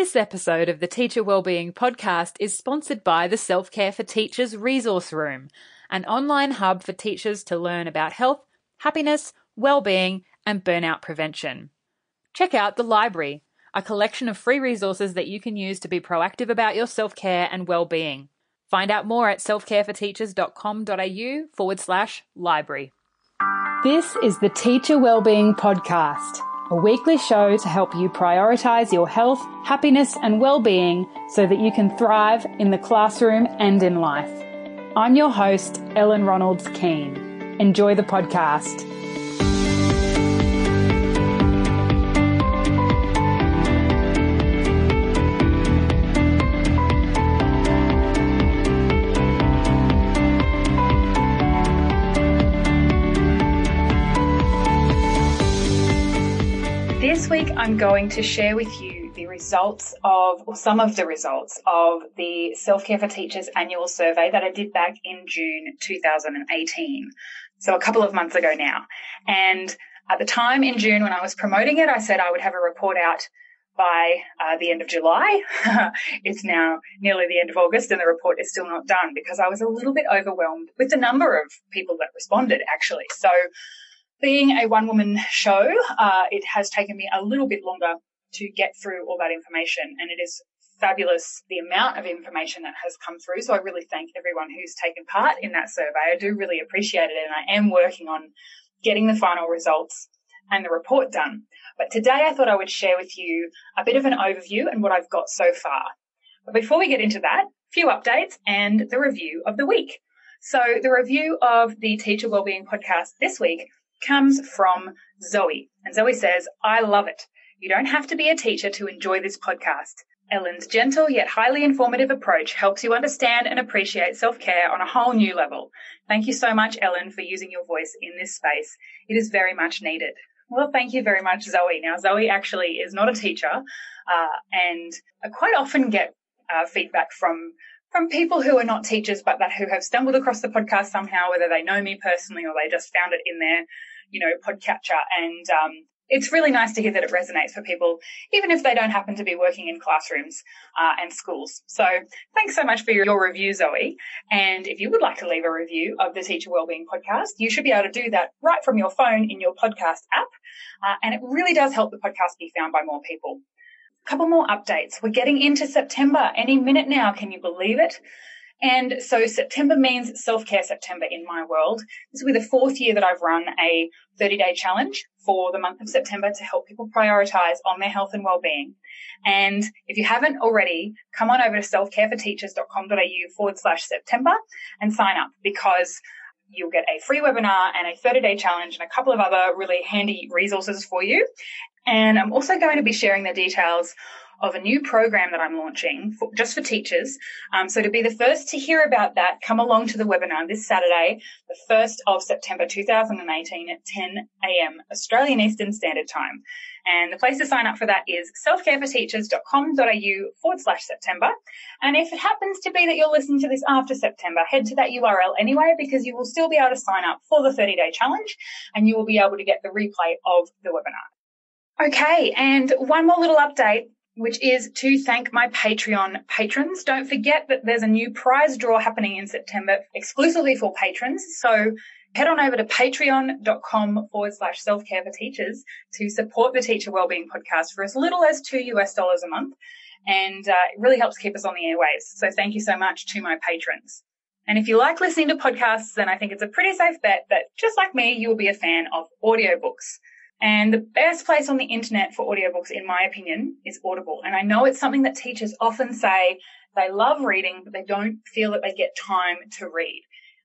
This episode of the Teacher Wellbeing Podcast is sponsored by the Self Care for Teachers Resource Room, an online hub for teachers to learn about health, happiness, well-being, and burnout prevention. Check out the library, a collection of free resources that you can use to be proactive about your self-care and well-being. Find out more at selfcareforteachers.com.au forward slash library. This is the Teacher Wellbeing Podcast, a weekly show to help you prioritize your health, happiness, and well-being so that you can thrive in the classroom and in life. I'm your host, Ellen Ronalds Keane. Enjoy the podcast. This week, I'm going to share with you the results of, or some of the results of the Self Care for Teachers annual survey that I did back in June 2018. So a couple of months ago now. And at the time in June when I was promoting it, I said I would have a report out by uh, the end of July. it's now nearly the end of August and the report is still not done because I was a little bit overwhelmed with the number of people that responded actually. So being a one woman show, uh, it has taken me a little bit longer to get through all that information and it is fabulous the amount of information that has come through. So I really thank everyone who's taken part in that survey. I do really appreciate it and I am working on getting the final results and the report done. But today I thought I would share with you a bit of an overview and what I've got so far. But before we get into that, a few updates and the review of the week. So the review of the Teacher Wellbeing podcast this week comes from Zoe. And Zoe says, I love it. You don't have to be a teacher to enjoy this podcast. Ellen's gentle yet highly informative approach helps you understand and appreciate self-care on a whole new level. Thank you so much, Ellen, for using your voice in this space. It is very much needed. Well, thank you very much, Zoe. Now, Zoe actually is not a teacher, uh, and I quite often get uh, feedback from from people who are not teachers, but that who have stumbled across the podcast somehow, whether they know me personally or they just found it in their, you know, podcatcher. And um, it's really nice to hear that it resonates for people, even if they don't happen to be working in classrooms uh, and schools. So thanks so much for your, review, Zoe. And if you would like to leave a review of the Teacher Wellbeing podcast, you should be able to do that right from your phone in your podcast app. Uh, and it really does help the podcast be found by more people A couple more updates. We're getting into September any minute now. Can you believe it? And so September means self-care September in my world. This will be the fourth year that I've run a 30 day challenge for the month of September to help people prioritize on their health and well-being. And if you haven't already, come on over to selfcareforteachers.com.au forward slash September and sign up because you'll get a free webinar and a 30 day challenge and a couple of other really handy resources for you. And I'm also going to be sharing the details of a new program that I'm launching for, just for teachers. Um, so to be the first to hear about that, come along to the webinar this Saturday, the 1st of September 2018 at 10 a.m. Australian Eastern Standard Time. And the place to sign up for that is selfcareforteachers.com.au forward slash September. And if it happens to be that you're listening to this after September, head to that URL anyway, because you will still be able to sign up for the 30 day challenge and you will be able to get the replay of the webinar. Okay. And one more little update which is to thank my Patreon patrons. Don't forget that there's a new prize draw happening in September exclusively for patrons. So head on over to patreon.com forward slash self care for teachers to support the Teacher Wellbeing Podcast for as little as two US dollars a month. And uh, it really helps keep us on the airwaves. So thank you so much to my patrons. And if you like listening to podcasts, then I think it's a pretty safe bet that just like me, you will be a fan of audiobooks. And the best place on the internet for audiobooks, in my opinion, is Audible. And I know it's something that teachers often say they love reading, but they don't feel that they get time to read.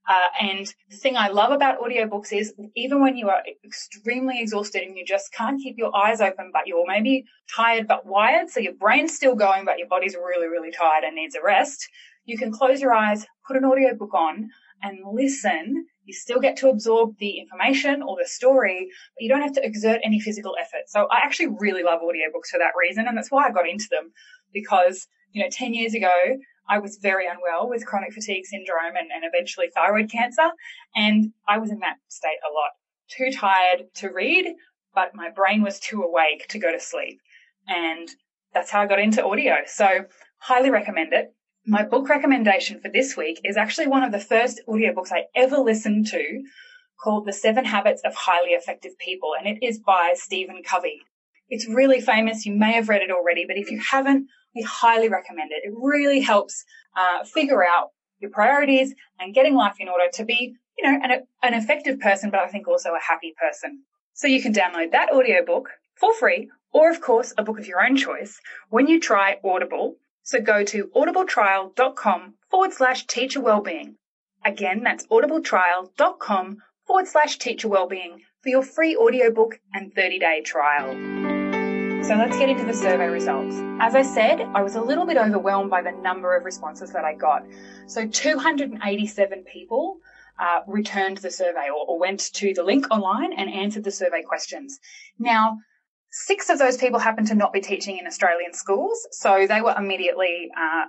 Uh, and the thing I love about audiobooks is even when you are extremely exhausted and you just can't keep your eyes open, but you're maybe tired but wired, so your brain's still going, but your body's really, really tired and needs a rest, you can close your eyes, put an audiobook on, and listen you still get to absorb the information or the story, but you don't have to exert any physical effort. So I actually really love audiobooks for that reason. And that's why I got into them because, you know, 10 years ago, I was very unwell with chronic fatigue syndrome and, and eventually thyroid cancer. And I was in that state a lot. Too tired to read, but my brain was too awake to go to sleep. And that's how I got into audio. So highly recommend it. My book recommendation for this week is actually one of the first audiobooks I ever listened to called The Seven Habits of Highly Effective People, and it is by Stephen Covey. It's really famous. You may have read it already, but if you haven't, we highly recommend it. It really helps uh, figure out your priorities and getting life in order to be, you know, an, an effective person, but I think also a happy person. So you can download that audiobook for free, or of course, a book of your own choice when you try Audible so go to audibletrial.com forward slash teacher wellbeing. Again, that's audibletrial.com forward slash teacher wellbeing for your free audiobook and 30 day trial. So let's get into the survey results. As I said, I was a little bit overwhelmed by the number of responses that I got. So 287 people uh, returned the survey or, or went to the link online and answered the survey questions. Now, Six of those people happened to not be teaching in Australian schools, so they were immediately, uh,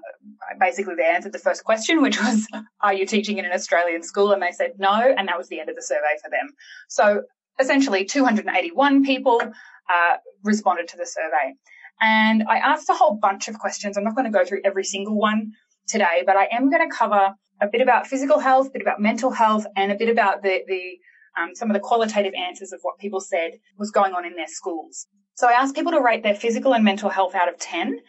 basically, they answered the first question, which was, "Are you teaching in an Australian school?" And they said no, and that was the end of the survey for them. So essentially, 281 people uh, responded to the survey, and I asked a whole bunch of questions. I'm not going to go through every single one today, but I am going to cover a bit about physical health, a bit about mental health, and a bit about the the um, some of the qualitative answers of what people said was going on in their schools. So I asked people to rate their physical and mental health out of 10.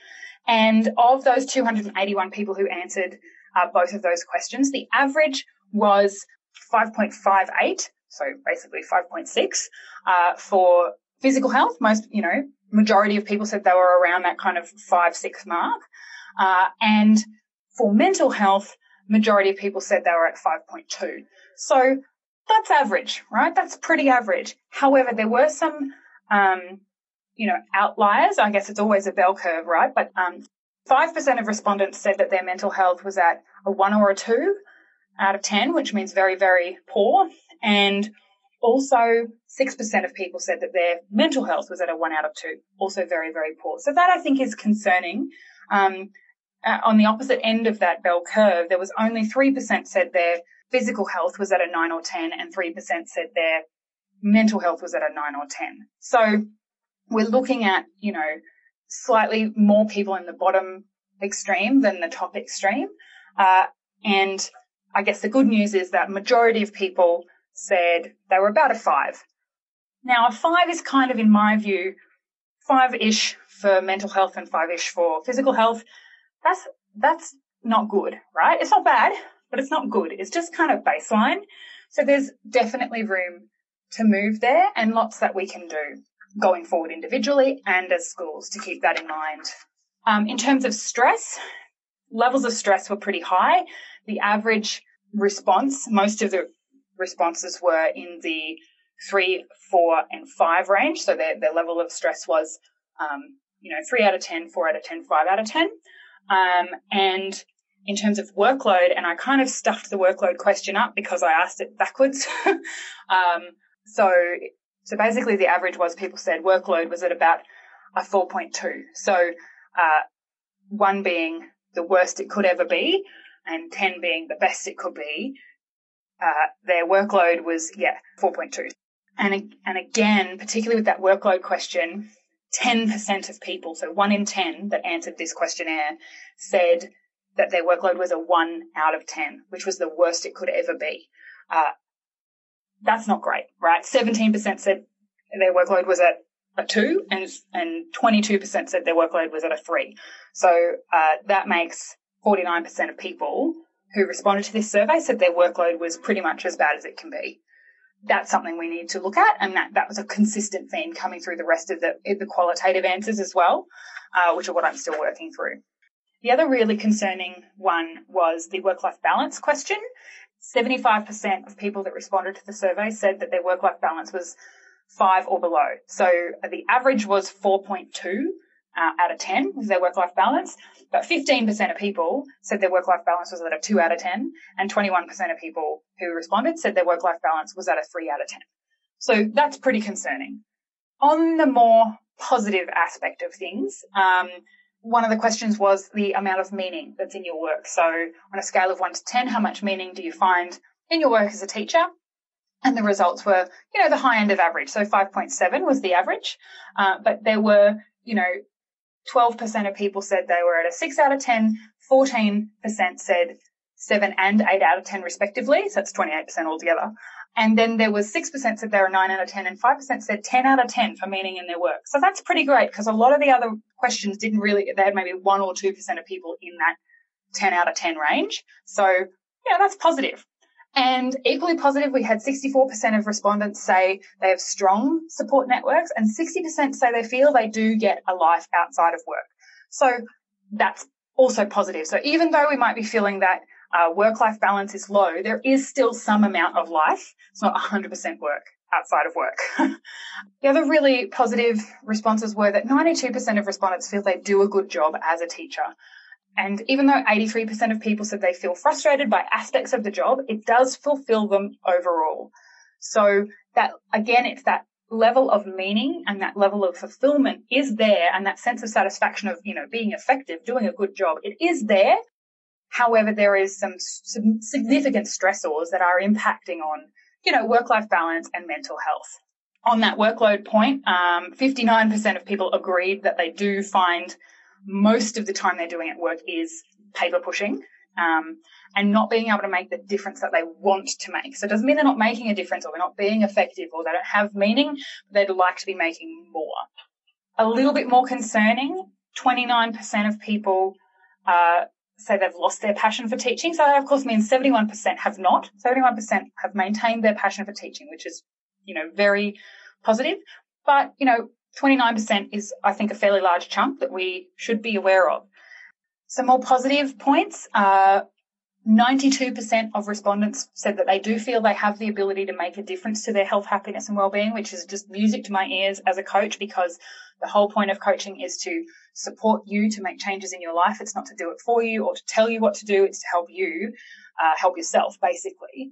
And of those 281 people who answered uh, both of those questions, the average was 5.58, so basically 5.6 uh, for physical health. Most, you know, majority of people said they were around that kind of five, six mark. Uh, and for mental health, majority of people said they were at 5.2. So that's average, right? That's pretty average. However, there were some, um, you know, outliers. I guess it's always a bell curve, right? But um, 5% of respondents said that their mental health was at a one or a two out of 10, which means very, very poor. And also 6% of people said that their mental health was at a one out of two, also very, very poor. So that I think is concerning. Um, uh, on the opposite end of that bell curve, there was only 3% said their physical health was at a 9 or 10 and 3% said their mental health was at a 9 or 10. So we're looking at, you know, slightly more people in the bottom extreme than the top extreme. Uh, and I guess the good news is that majority of people said they were about a five. Now a five is kind of, in my view, five-ish for mental health and five-ish for physical health. That's, that's not good, right? It's not bad, but it's not good. It's just kind of baseline. So there's definitely room to move there and lots that we can do going forward individually and as schools to keep that in mind. Um, in terms of stress, levels of stress were pretty high. The average response, most of the responses were in the three, four, and five range. So their, their level of stress was, um, you know, three out of 10, four out of 10, five out of 10. Um, and in terms of workload, and I kind of stuffed the workload question up because I asked it backwards. um, so, so basically the average was people said workload was at about a 4.2. So, uh, one being the worst it could ever be and 10 being the best it could be. Uh, their workload was, yeah, 4.2. And, and again, particularly with that workload question, 10% of people, so one in 10 that answered this questionnaire said that their workload was a one out of 10, which was the worst it could ever be. Uh, that's not great, right? 17% said their workload was at a two and, and 22% said their workload was at a three. So, uh, that makes 49% of people who responded to this survey said their workload was pretty much as bad as it can be. That's something we need to look at, and that, that was a consistent theme coming through the rest of the, the qualitative answers as well, uh, which are what I'm still working through. The other really concerning one was the work life balance question. 75% of people that responded to the survey said that their work life balance was five or below. So uh, the average was 4.2 uh, out of 10 was their work life balance, but 15% of people said their work life balance was at a 2 out of 10, and 21% of people who responded said their work life balance was at a 3 out of 10. So that's pretty concerning. On the more positive aspect of things, um, one of the questions was the amount of meaning that's in your work. So on a scale of one to 10, how much meaning do you find in your work as a teacher? And the results were, you know, the high end of average. So 5.7 was the average. Uh, but there were, you know, 12% of people said they were at a 6 out of 10, 14% said 7 and 8 out of 10 respectively, so that's 28% altogether. And then there was 6% said they were 9 out of 10 and 5% said 10 out of 10 for meaning in their work. So that's pretty great because a lot of the other questions didn't really, they had maybe 1 or 2% of people in that 10 out of 10 range. So yeah, that's positive. And equally positive, we had 64% of respondents say they have strong support networks and 60% say they feel they do get a life outside of work. So that's also positive. So even though we might be feeling that uh, work-life balance is low, there is still some amount of life. It's not 100% work outside of work. the other really positive responses were that 92% of respondents feel they do a good job as a teacher. And even though 83% of people said they feel frustrated by aspects of the job, it does fulfill them overall. So that again, it's that level of meaning and that level of fulfillment is there and that sense of satisfaction of, you know, being effective, doing a good job. It is there. However, there is some, some significant stressors that are impacting on, you know, work-life balance and mental health. On that workload point, um, 59% of people agreed that they do find most of the time they're doing at work is paper pushing. Um, and not being able to make the difference that they want to make. So it doesn't mean they're not making a difference or they're not being effective or they don't have meaning, but they'd like to be making more. A little bit more concerning, 29% of people uh, say they've lost their passion for teaching. So that of course means 71% have not. 71% have maintained their passion for teaching, which is, you know, very positive. But, you know, 29% is, I think, a fairly large chunk that we should be aware of. Some more positive points. Uh, 92% of respondents said that they do feel they have the ability to make a difference to their health, happiness, and well-being, which is just music to my ears as a coach because the whole point of coaching is to support you to make changes in your life. It's not to do it for you or to tell you what to do. It's to help you, uh, help yourself, basically.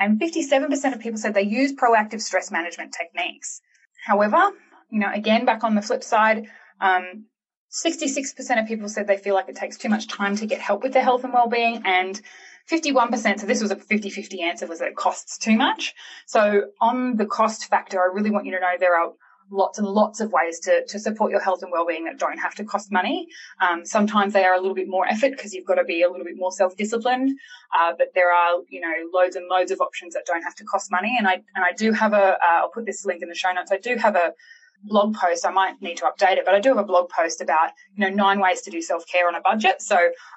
And 57% of people said they use proactive stress management techniques. However, you know, again, back on the flip side, um, 66% of people said they feel like it takes too much time to get help with their health and well-being and 51%, so this was a 50-50 answer, was that it costs too much. So on the cost factor, I really want you to know there are lots and lots of ways to, to support your health and well-being that don't have to cost money. Um, sometimes they are a little bit more effort because you've got to be a little bit more self-disciplined. Uh, but there are, you know, loads and loads of options that don't have to cost money. And I, and I do have a, will uh, put this link in the show notes. I do have a, blog post. I might need to update it, but I do have a blog post about, you know, nine ways to do self care on a budget. So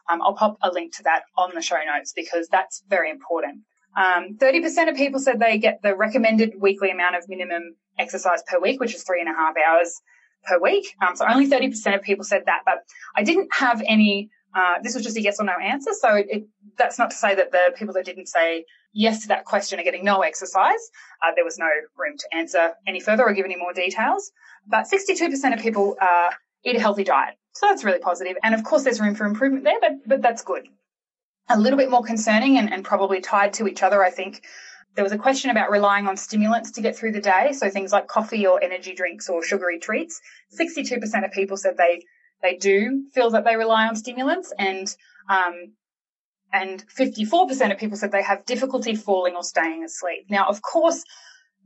um, I'll pop a link to that on the show notes because that's very important. Um, 30% of people said they get the recommended weekly amount of minimum exercise per week, which is three and a half hours per week. Um, so only 30% of people said that, but I didn't have any, uh, this was just a yes or no answer. So it, that's not to say that the people that didn't say yes to that question are getting no exercise. Uh, there was no room to answer any further or give any more details. But 62% of people uh, eat a healthy diet. So that's really positive. And of course, there's room for improvement there, but, but that's good a little bit more concerning and, and probably tied to each other, I think. There was a question about relying on stimulants to get through the day, so things like coffee or energy drinks or sugary treats. 62% of people said they they do feel that they rely on stimulants, and um, and 54% of people said they have difficulty falling or staying asleep. Now, of course,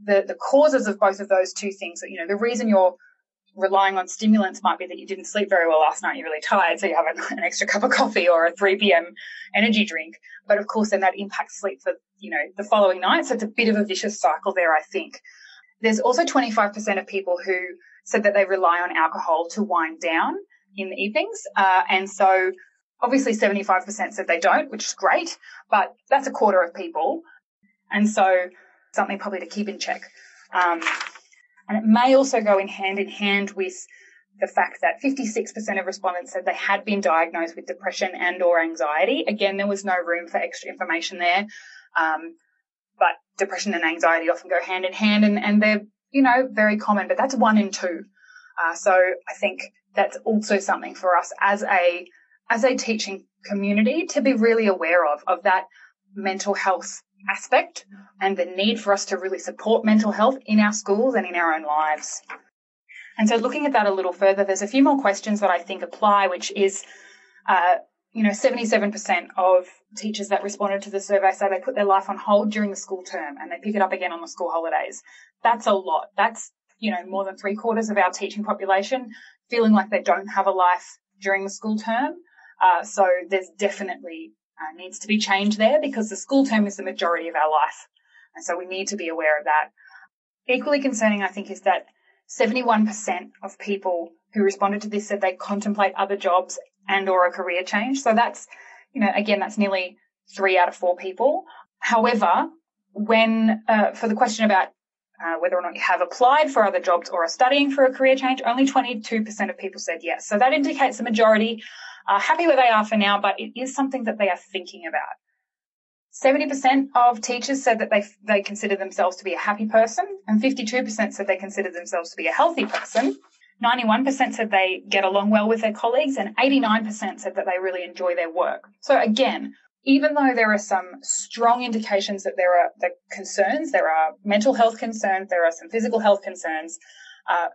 the the causes of both of those two things, you know, the reason you're relying on stimulants might be that you didn't sleep very well last night, you're really tired, so you have an, an, extra cup of coffee or a 3 p.m. energy drink. But of course, then that impacts sleep for, you know, the following night. So it's a bit of a vicious cycle there, I think. There's also 25% of people who said that they rely on alcohol to wind down in the evenings. Uh, and so obviously 75% said they don't, which is great, but that's a quarter of people. And so something probably to keep in check. Um, and it may also go in hand in hand with the fact that 56% of respondents said they had been diagnosed with depression and or anxiety. Again, there was no room for extra information there. Um, but depression and anxiety often go hand in hand and, and they're, you know, very common, but that's one in two. Uh, so I think that's also something for us as a, as a teaching community to be really aware of, of that mental health aspect and the need for us to really support mental health in our schools and in our own lives. And so looking at that a little further, there's a few more questions that I think apply, which is, uh, you know, 77% of teachers that responded to the survey say they put their life on hold during the school term and they pick it up again on the school holidays. That's a lot. That's, you know, more than three quarters of our teaching population feeling like they don't have a life during the school term. Uh, so there's definitely uh, needs to be changed there because the school term is the majority of our life. And so we need to be aware of that. Equally concerning, I think, is that 71% of people who responded to this said they contemplate other jobs and or a career change. So that's, you know, again, that's nearly three out of four people. However, when, uh, for the question about uh, whether or not you have applied for other jobs or are studying for a career change, only 22% of people said yes. So that indicates the majority are happy where they are for now, but it is something that they are thinking about. 70% of teachers said that they, they consider themselves to be a happy person and 52% said they consider themselves to be a healthy person. 91% said they get along well with their colleagues and 89% said that they really enjoy their work. So again, even though there are some strong indications that there are the concerns, there are mental health concerns, there are some physical health concerns, uh,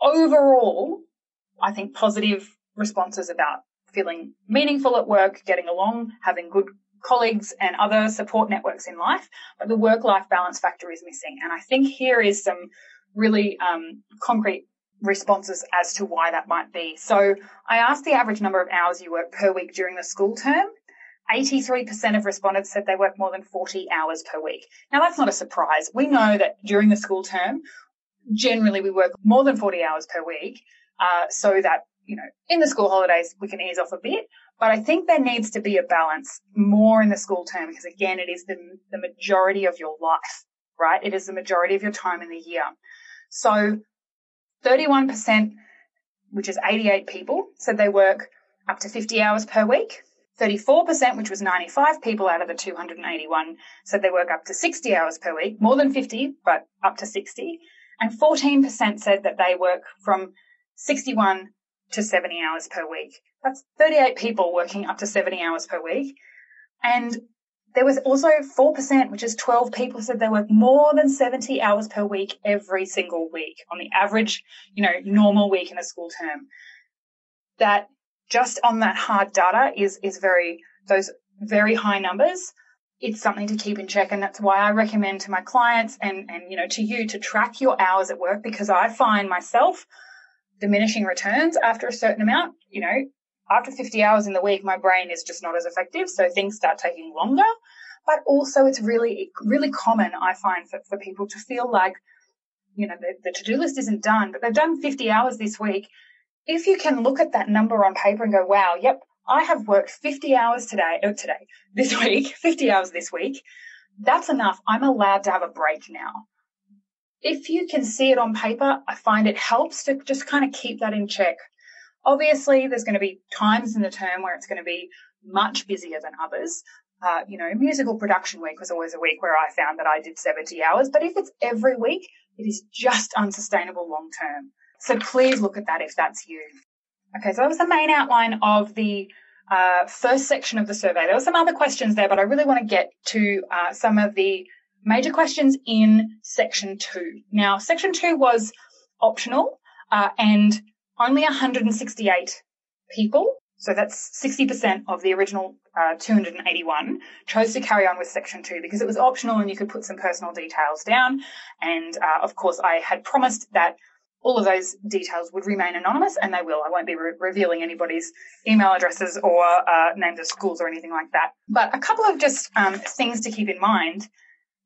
overall, I think positive responses about feeling meaningful at work, getting along, having good colleagues and other support networks in life, but the work-life balance factor is missing. And I think here is some really um, concrete responses as to why that might be. So I asked the average number of hours you work per week during the school term. 83% of respondents said they work more than 40 hours per week. Now that's not a surprise. We know that during the school term, generally we work more than 40 hours per week, uh, so that, you know, in the school holidays we can ease off a bit. But I think there needs to be a balance more in the school term because again, it is the, the majority of your life, right? It is the majority of your time in the year. So 31%, which is 88 people, said they work up to 50 hours per week. 34%, which was 95 people out of the 281, said they work up to 60 hours per week, more than 50, but up to 60. And 14% said that they work from 61 to 70 hours per week. That's 38 people working up to 70 hours per week. And there was also 4%, which is 12 people said they work more than 70 hours per week every single week on the average, you know, normal week in a school term. That just on that hard data is, is very, those very high numbers. It's something to keep in check. And that's why I recommend to my clients and, and, you know, to you to track your hours at work because I find myself diminishing returns after a certain amount. You know, after 50 hours in the week, my brain is just not as effective. So things start taking longer. But also it's really, really common, I find, for, for people to feel like, you know, the, the to-do list isn't done, but they've done 50 hours this week. If you can look at that number on paper and go, wow, yep, I have worked 50 hours today, oh, today, this week, 50 hours this week. That's enough. I'm allowed to have a break now if you can see it on paper, I find it helps to just kind of keep that in check. Obviously, there's going to be times in the term where it's going to be much busier than others. Uh, you know, musical production week was always a week where I found that I did 70 hours, but if it's every week, it is just unsustainable long term. So please look at that if that's you. Okay, so that was the main outline of the uh, first section of the survey. There were some other questions there, but I really want to get to uh, some of the major questions in section two. Now, section two was optional, uh, and only 168 people, so that's 60% of the original uh, 281, chose to carry on with section two because it was optional and you could put some personal details down. And uh, of course, I had promised that all of those details would remain anonymous, and they will. I won't be re- revealing anybody's email addresses or uh, names of schools or anything like that. But a couple of just um, things to keep in mind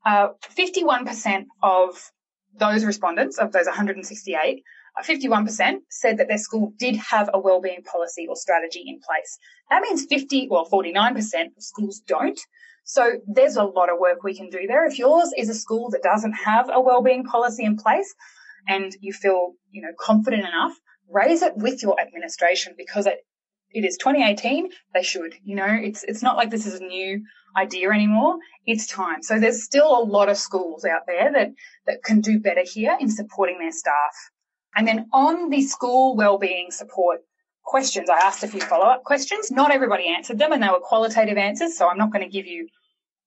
uh, 51% of those respondents, of those 168, 51% uh, said that their school did have a wellbeing policy or strategy in place. That means 50 or 49% of schools don't. So there's a lot of work we can do there. If yours is a school that doesn't have a wellbeing policy in place and you feel, you know, confident enough, raise it with your administration because it, it is 2018. They should, you know, it's, it's not like this is a new idea anymore. It's time. So there's still a lot of schools out there that, that can do better here in supporting their staff. And then on the school wellbeing support questions, I asked a few follow-up questions. Not everybody answered them and they were qualitative answers. So I'm not going to give you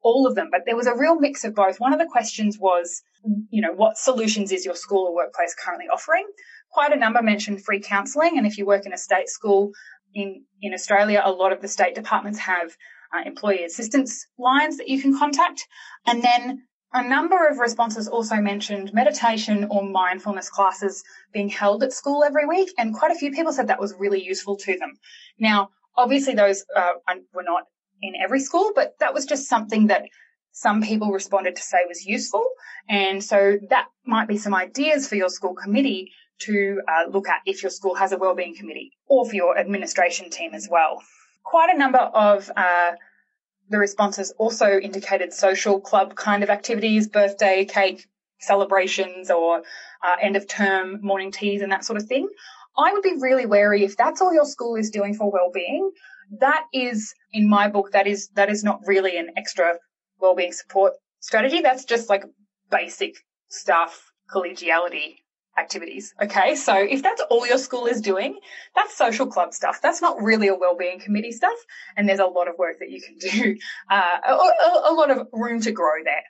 all of them, but there was a real mix of both. One of the questions was, you know, what solutions is your school or workplace currently offering? Quite a number mentioned free counselling. And if you work in a state school in, in Australia, a lot of the state departments have uh, employee assistance lines that you can contact. And then A number of responses also mentioned meditation or mindfulness classes being held at school every week, and quite a few people said that was really useful to them. Now, obviously, those uh, were not in every school, but that was just something that some people responded to say was useful. And so that might be some ideas for your school committee to uh, look at if your school has a wellbeing committee or for your administration team as well. Quite a number of uh, the responses also indicated social club kind of activities, birthday cake celebrations or uh, end of term morning teas and that sort of thing. I would be really wary if that's all your school is doing for well-being. That is, in my book, that is that is not really an extra well-being support strategy. That's just like basic stuff, collegiality activities. Okay. So if that's all your school is doing, that's social club stuff. That's not really a wellbeing committee stuff. And there's a lot of work that you can do, uh, a, a, lot of room to grow there.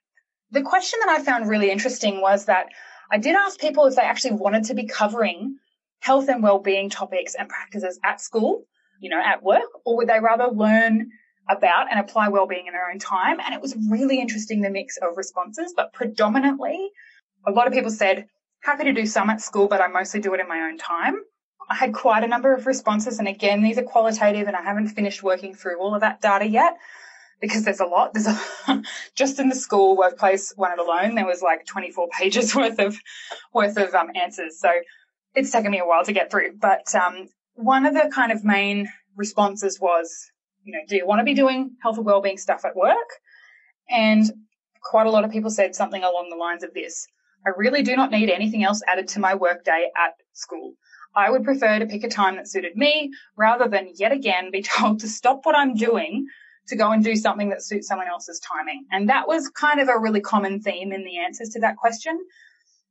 The question that I found really interesting was that I did ask people if they actually wanted to be covering health and well-being topics and practices at school, you know, at work, or would they rather learn about and apply well-being in their own time? And it was really interesting, the mix of responses, but predominantly a lot of people said, happy to do some at school, but I mostly do it in my own time. I had quite a number of responses. And again, these are qualitative and I haven't finished working through all of that data yet because there's a lot. There's a, just in the school workplace one alone, there was like 24 pages worth of, worth of um, answers. So it's taken me a while to get through. But, um, one of the kind of main responses was, you know, do you want to be doing health and wellbeing stuff at work? And quite a lot of people said something along the lines of this. I really do not need anything else added to my workday at school. I would prefer to pick a time that suited me rather than yet again be told to stop what I'm doing to go and do something that suits someone else's timing. And that was kind of a really common theme in the answers to that question.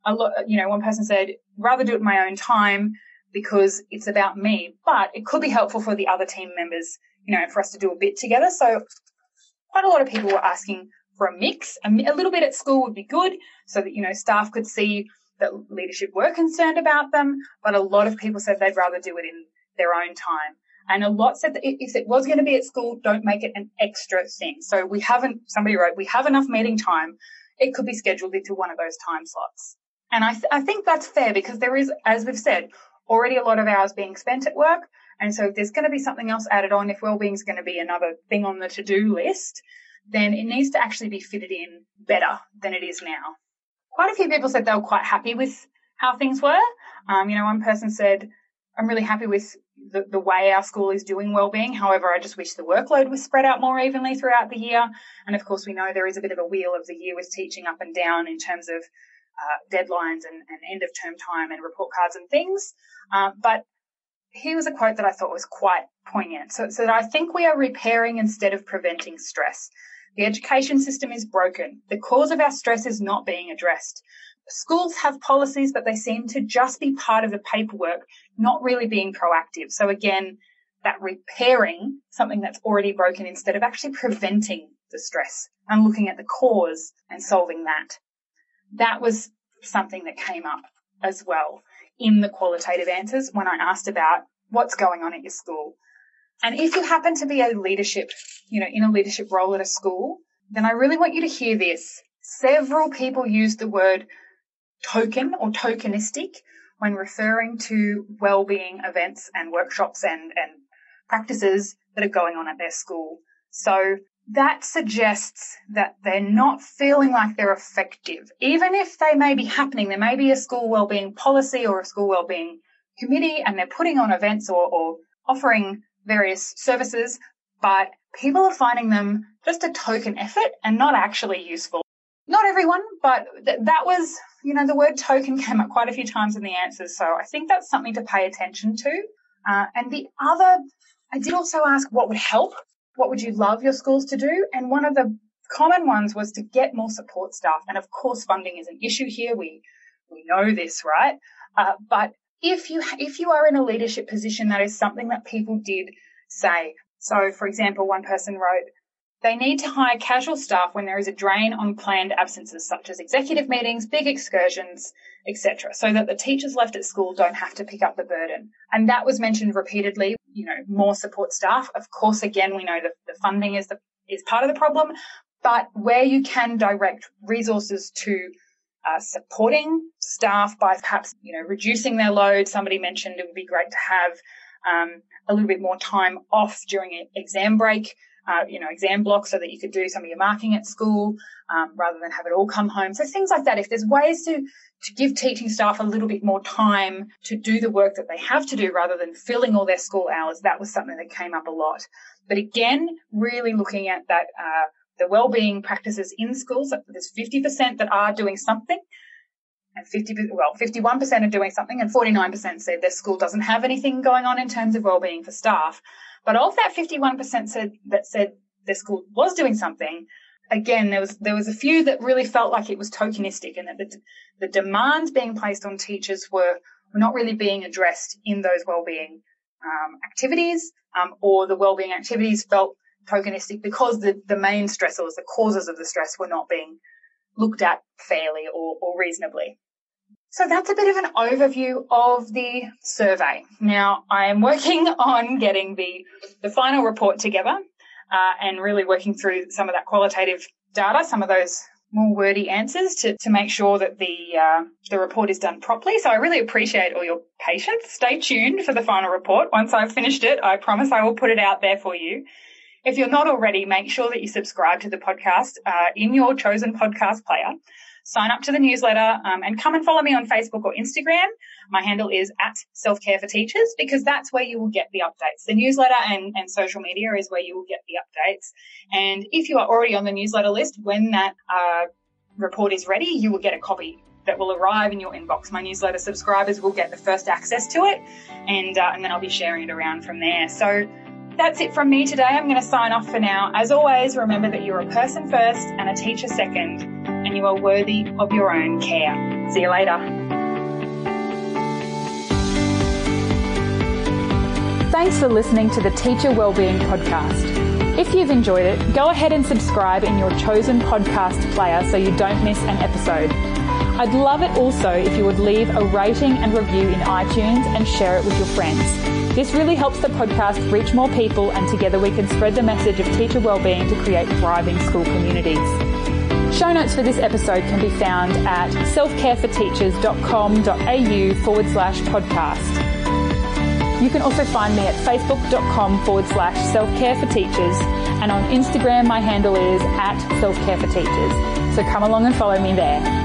A lot, you know, one person said, rather do it my own time because it's about me, but it could be helpful for the other team members, you know, for us to do a bit together. So quite a lot of people were asking for a mix. A, a little bit at school would be good so that, you know, staff could see that leadership were concerned about them, but a lot of people said they'd rather do it in their own time. And a lot said that if it was going to be at school, don't make it an extra thing. So we haven't, somebody wrote, we have enough meeting time. It could be scheduled into one of those time slots. And I, th- I think that's fair because there is, as we've said, already a lot of hours being spent at work. And so if there's going to be something else added on, if wellbeing is going to be another thing on the to-do list, then it needs to actually be fitted in better than it is now. Quite a few people said they were quite happy with how things were. Um, you know, one person said, I'm really happy with the, the way our school is doing wellbeing. However, I just wish the workload was spread out more evenly throughout the year. And of course, we know there is a bit of a wheel of the year with teaching up and down in terms of uh, deadlines and, and, end of term time and report cards and things. Uh, but here was a quote that I thought was quite poignant. So it said, I think we are repairing instead of preventing stress. The education system is broken. The cause of our stress is not being addressed. Schools have policies, but they seem to just be part of the paperwork, not really being proactive. So again, that repairing something that's already broken instead of actually preventing the stress and looking at the cause and solving that. That was something that came up as well in the qualitative answers when I asked about what's going on at your school. And if you happen to be a leadership, you know, in a leadership role at a school, then I really want you to hear this. Several people use the word token or tokenistic when referring to well-being events and workshops and, and practices that are going on at their school. So that suggests that they're not feeling like they're effective. Even if they may be happening, there may be a school wellbeing policy or a school wellbeing committee and they're putting on events or, or offering various services, but people are finding them just a token effort and not actually useful. Not everyone, but th- that was, you know, the word token came up quite a few times in the answers. So I think that's something to pay attention to. Uh, and the other, I did also ask what would help. What would you love your schools to do? And one of the common ones was to get more support staff. And of course, funding is an issue here. We, we know this, right? Uh, but if you if you are in a leadership position, that is something that people did say. So, for example, one person wrote, they need to hire casual staff when there is a drain on planned absences such as executive meetings, big excursions, etc., so that the teachers left at school don't have to pick up the burden. And that was mentioned repeatedly, you know, more support staff. Of course, again, we know that the funding is the is part of the problem, but where you can direct resources to uh, supporting staff by perhaps, you know, reducing their load. Somebody mentioned it would be great to have um, a little bit more time off during an exam break, uh, you know, exam block so that you could do some of your marking at school um, rather than have it all come home. So things like that. If there's ways to to give teaching staff a little bit more time to do the work that they have to do rather than filling all their school hours, that was something that came up a lot. But again, really looking at that. Uh, the well-being practices in schools. There's 50% that are doing something and 50, well, 51% are doing something and 49% said their school doesn't have anything going on in terms of well-being for staff. But of that 51% said, that said their school was doing something, again, there was, there was a few that really felt like it was tokenistic and that the, the demands being placed on teachers were, were not really being addressed in those well-being um, activities, um, or the well-being activities felt tokenistic because the, the main stressors, the causes of the stress were not being looked at fairly or, or reasonably. So that's a bit of an overview of the survey. Now I am working on getting the, the final report together uh, and really working through some of that qualitative data, some of those more wordy answers to, to make sure that the uh, the report is done properly. So I really appreciate all your patience. Stay tuned for the final report. Once I've finished it, I promise I will put it out there for you. If you're not already, make sure that you subscribe to the podcast uh, in your chosen podcast player. Sign up to the newsletter um, and come and follow me on Facebook or Instagram. My handle is at Self Care for Teachers because that's where you will get the updates. The newsletter and, and social media is where you will get the updates. And if you are already on the newsletter list, when that uh, report is ready, you will get a copy that will arrive in your inbox. My newsletter subscribers will get the first access to it, and uh, and then I'll be sharing it around from there. So that's it from me today. I'm going to sign off for now. As always, remember that you're a person first and a teacher second, and you are worthy of your own care. See you later. Thanks for listening to the Teacher Wellbeing Podcast. If you've enjoyed it, go ahead and subscribe in your chosen podcast player so you don't miss an episode. I'd love it also if you would leave a rating and review in iTunes and share it with your friends. This really helps the podcast reach more people and together we can spread the message of teacher wellbeing to create thriving school communities. Show notes for this episode can be found at selfcareforteachers.com.au forward slash podcast. You can also find me at facebook.com forward slash selfcare for teachers and on Instagram my handle is at selfcare for teachers. So come along and follow me there.